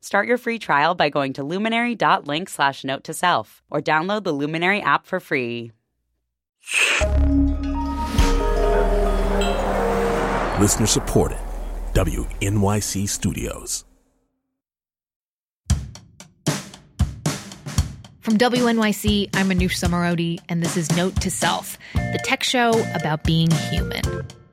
Start your free trial by going to luminary.link slash note to self or download the Luminary app for free. Listener supported. WNYC Studios. From WNYC, I'm Manoush Zomorodi, and this is Note to Self, the tech show about being human.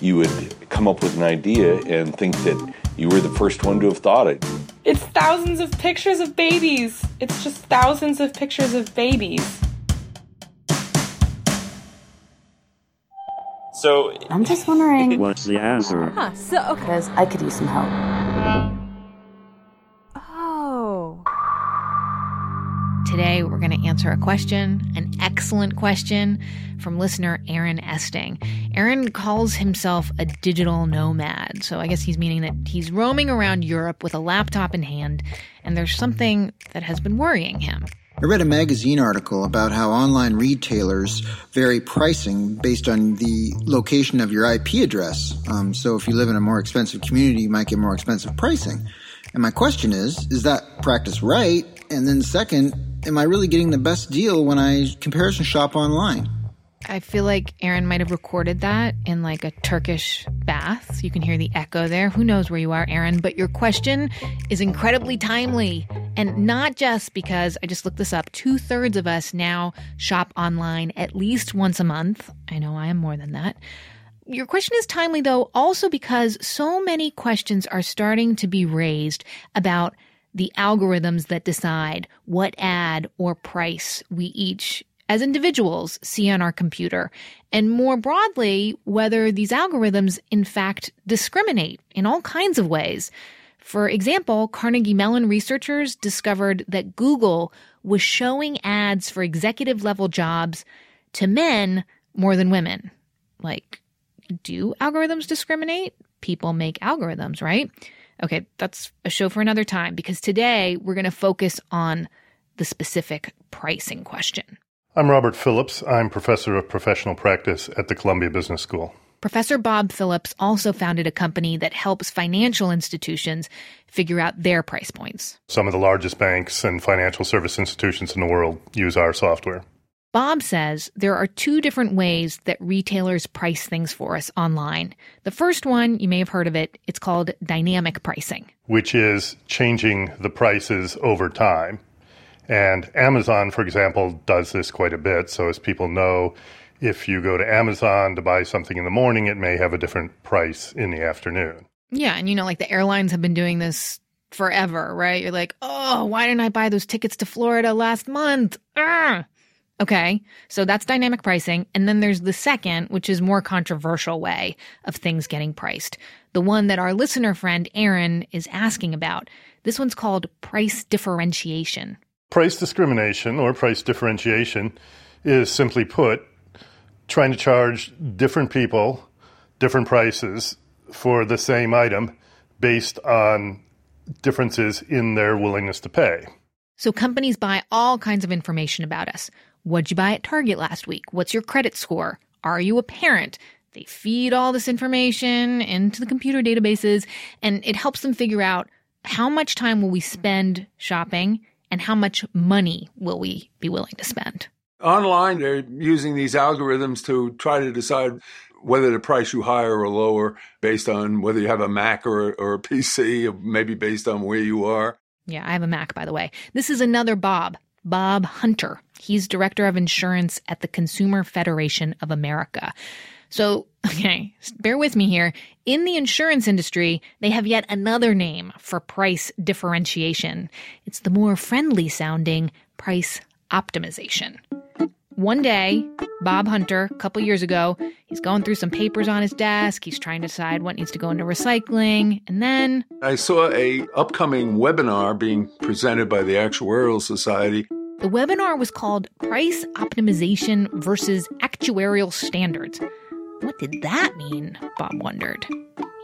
You would come up with an idea and think that you were the first one to have thought it. It's thousands of pictures of babies. It's just thousands of pictures of babies. So I'm just wondering. What's the answer? Huh, so, okay. Because I could use some help. Today, we're going to answer a question, an excellent question from listener Aaron Oesting. Aaron calls himself a digital nomad, so I guess he's meaning that he's roaming around Europe with a laptop in hand, and there's something that has been worrying him. I read a magazine article about how online retailers vary pricing based on the location of your IP address. Um, so if you live in a more expensive community, you might get more expensive pricing. And my question is, is that practice right? And then second, am I really getting the best deal when I comparison shop online? I feel like Aaron might have recorded that in like a Turkish bath. You can hear the echo there. Who knows where you are, Aaron? But your question is incredibly timely. And not just because I just looked this up, two thirds of us now shop online at least once a month. I know I am more than that. Your question is timely, though, also because so many questions are starting to be raised about the algorithms that decide what ad or price we each as individuals see on our computer, and more broadly, whether these algorithms in fact discriminate in all kinds of ways. For example, Carnegie Mellon researchers discovered that Google was showing ads for executive level jobs to men more than women. Like, do algorithms discriminate? People make algorithms, right? Okay, that's a show for another time because today we're going to focus on the specific pricing question. I'm Robert Phillips. I'm professor of professional practice at the Columbia Business School. Professor Bob Phillips also founded a company that helps financial institutions figure out their price points. Some of the largest banks and financial service institutions in the world use our software. Bob says there are two different ways that retailers price things for us online. The first one, you may have heard of it, it's called dynamic pricing, which is changing the prices over time. And Amazon, for example, does this quite a bit. So, as people know, if you go to Amazon to buy something in the morning, it may have a different price in the afternoon. Yeah. And you know, like the airlines have been doing this forever, right? You're like, oh, why didn't I buy those tickets to Florida last month? Ugh. Okay. So that's dynamic pricing. And then there's the second, which is more controversial way of things getting priced. The one that our listener friend Aaron is asking about. This one's called price differentiation. Price discrimination or price differentiation is simply put trying to charge different people different prices for the same item based on differences in their willingness to pay. So companies buy all kinds of information about us. What'd you buy at Target last week? What's your credit score? Are you a parent? They feed all this information into the computer databases and it helps them figure out how much time will we spend shopping and how much money will we be willing to spend? Online, they're using these algorithms to try to decide whether to price you higher or lower based on whether you have a Mac or, or a PC, or maybe based on where you are. Yeah, I have a Mac, by the way. This is another Bob, Bob Hunter. He's director of insurance at the Consumer Federation of America. So, okay, bear with me here. In the insurance industry, they have yet another name for price differentiation. It's the more friendly sounding price optimization. One day, Bob Hunter, a couple years ago, he's going through some papers on his desk. He's trying to decide what needs to go into recycling. And then I saw a upcoming webinar being presented by the Actuarial Society The webinar was called Price Optimization versus Actuarial Standards. What did that mean? Bob wondered.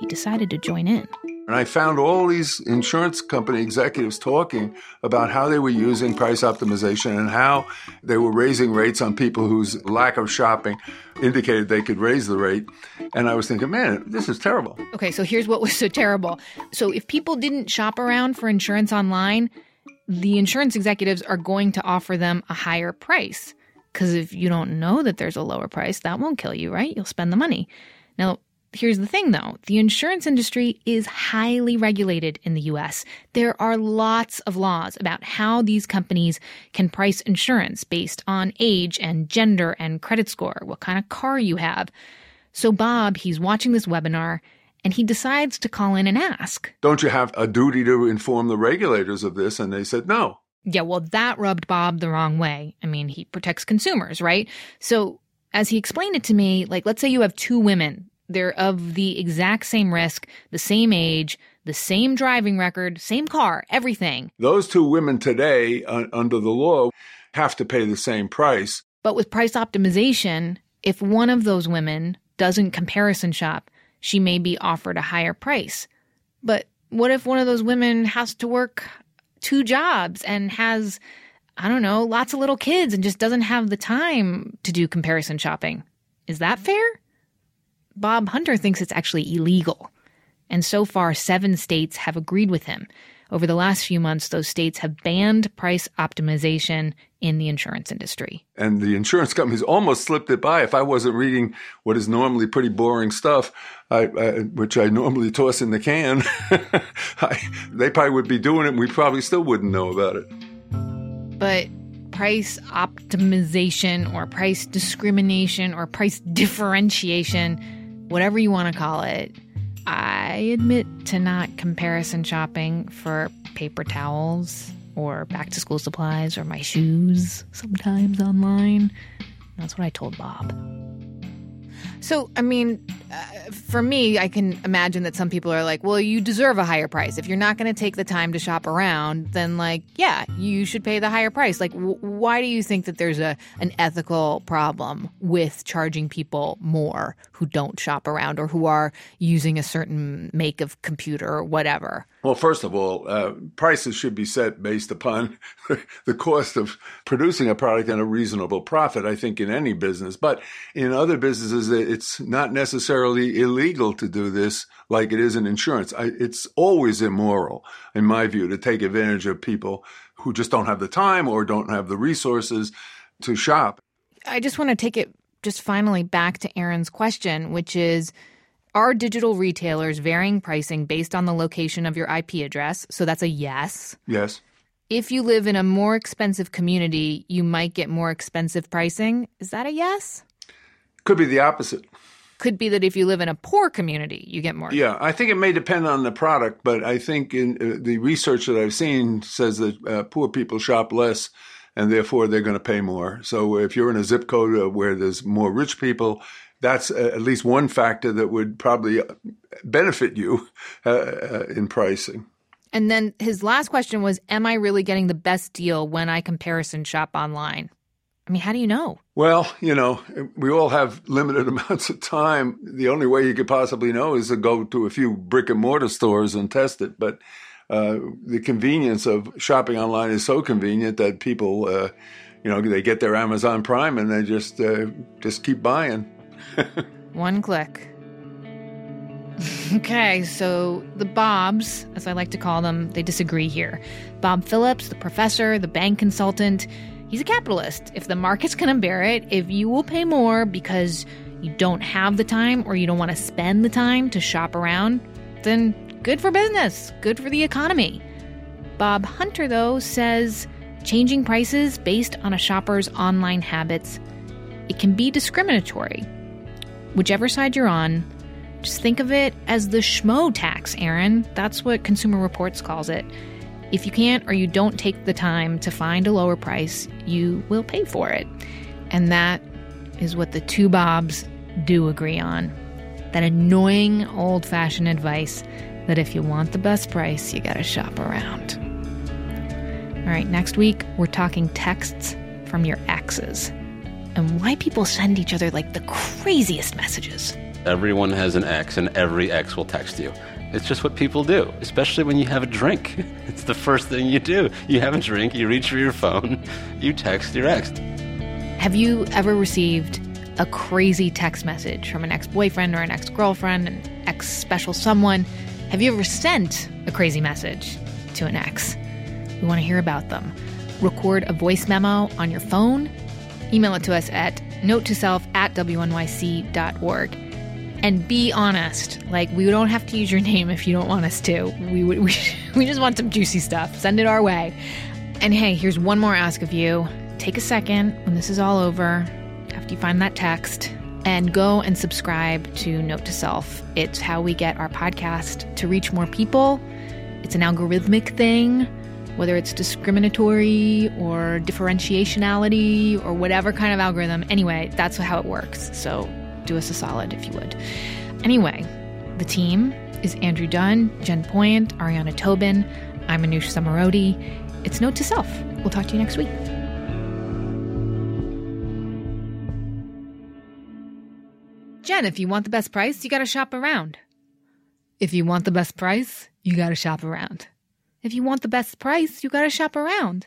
He decided to join in. And I found all these insurance company executives talking about how they were using price optimization and how they were raising rates on people whose lack of shopping indicated they could raise the rate. And I was thinking, man, this is terrible. Okay, so here's what was so terrible. So if people didn't shop around for insurance online, the insurance executives are going to offer them a higher price. Because if you don't know that there's a lower price, that won't kill you, right? You'll spend the money. Now, Here's the thing though the insurance industry is highly regulated in the US. There are lots of laws about how these companies can price insurance based on age and gender and credit score, what kind of car you have. So, Bob, he's watching this webinar and he decides to call in and ask Don't you have a duty to inform the regulators of this? And they said no. Yeah, well, that rubbed Bob the wrong way. I mean, he protects consumers, right? So, as he explained it to me, like, let's say you have two women they're of the exact same risk, the same age, the same driving record, same car, everything. Those two women today, uh, under the law, have to pay the same price. But with price optimization, if one of those women doesn't comparison shop, she may be offered a higher price. But what if one of those women has to work two jobs and has, I don't know, lots of little kids and just doesn't have the time to do comparison shopping? Is that fair? Bob Hunter thinks it's actually illegal. And so far, seven states have agreed with him. Over the last few months, those states have banned price optimization in the insurance industry. And the insurance companies almost slipped it by. If I wasn't reading what is normally pretty boring stuff, I, I, which I normally toss in the can, I, they probably would be doing it and we probably still wouldn't know about it. But price optimization or price discrimination or price differentiation whatever you want to call it. I admit to not comparison shopping for paper towels or back to school supplies or my shoes sometimes online. That's what I told Bob. So, I mean, uh, for me, I can imagine that some people are like, well, you deserve a higher price. If you're not going to take the time to shop around, then, like, yeah, you should pay the higher price. Like, w- why do you think that there's a an ethical problem with charging people more who don't shop around or who are using a certain make of computer or whatever? Well, first of all, uh, prices should be set based upon the cost of producing a product and a reasonable profit, I think, in any business. But in other businesses, it's not necessarily illegal to do this like it is in insurance. I, it's always immoral, in my view, to take advantage of people who just don't have the time or don't have the resources to shop. I just want to take it just finally back to Aaron's question, which is are digital retailers varying pricing based on the location of your IP address? So that's a yes. Yes. If you live in a more expensive community, you might get more expensive pricing. Is that a yes? Could be the opposite. Could be that if you live in a poor community, you get more. Yeah, I think it may depend on the product, but I think in uh, the research that I've seen says that uh, poor people shop less and therefore they're going to pay more. So if you're in a zip code uh, where there's more rich people, that's at least one factor that would probably benefit you uh, uh, in pricing. And then his last question was Am I really getting the best deal when I comparison shop online? I mean, how do you know? Well, you know, we all have limited amounts of time. The only way you could possibly know is to go to a few brick and mortar stores and test it. But uh, the convenience of shopping online is so convenient that people, uh, you know, they get their Amazon Prime and they just uh, just keep buying. One click. okay, so the Bobs, as I like to call them, they disagree here. Bob Phillips, the professor, the bank consultant, he's a capitalist. If the market's gonna bear it, if you will pay more because you don't have the time or you don't want to spend the time to shop around, then good for business, good for the economy. Bob Hunter, though, says changing prices based on a shopper's online habits, it can be discriminatory whichever side you're on, just think of it as the schmo tax, Aaron. That's what Consumer Reports calls it. If you can't or you don't take the time to find a lower price, you will pay for it. And that is what the two Bobs do agree on. That annoying old fashioned advice that if you want the best price, you gotta shop around. All right, next week, we're talking texts from your exes and why people send each other like the craziest messages. Everyone has an ex, and every ex will text you. It's just what people do, especially when you have a drink. It's the first thing you do. You have a drink, you reach for your phone, you text your ex. Have you ever received a crazy text message from an ex boyfriend or an ex girlfriend, an ex special someone? Have you ever sent a crazy message to an ex? We want to hear about them. Record a voice memo on your phone, email it to us at note to self at wnyc.org. And be honest. Like, we don't have to use your name if you don't want us to. We, we, we just want some juicy stuff. Send it our way. And hey, here's one more ask of you. Take a second when this is all over, after you find that text, and go and subscribe to Note to Self. It's how we get our podcast to reach more people. It's an algorithmic thing, whether it's discriminatory or differentiationality or whatever kind of algorithm. Anyway, that's how it works. So do us a solid if you would. Anyway, the team is Andrew Dunn, Jen Poyant, Ariana Tobin. I'm Manoush Zomorodi. It's Note to Self. We'll talk to you next week. Jen, if you want the best price, you got to shop around. If you want the best price, you got to shop around. If you want the best price, you got to shop around.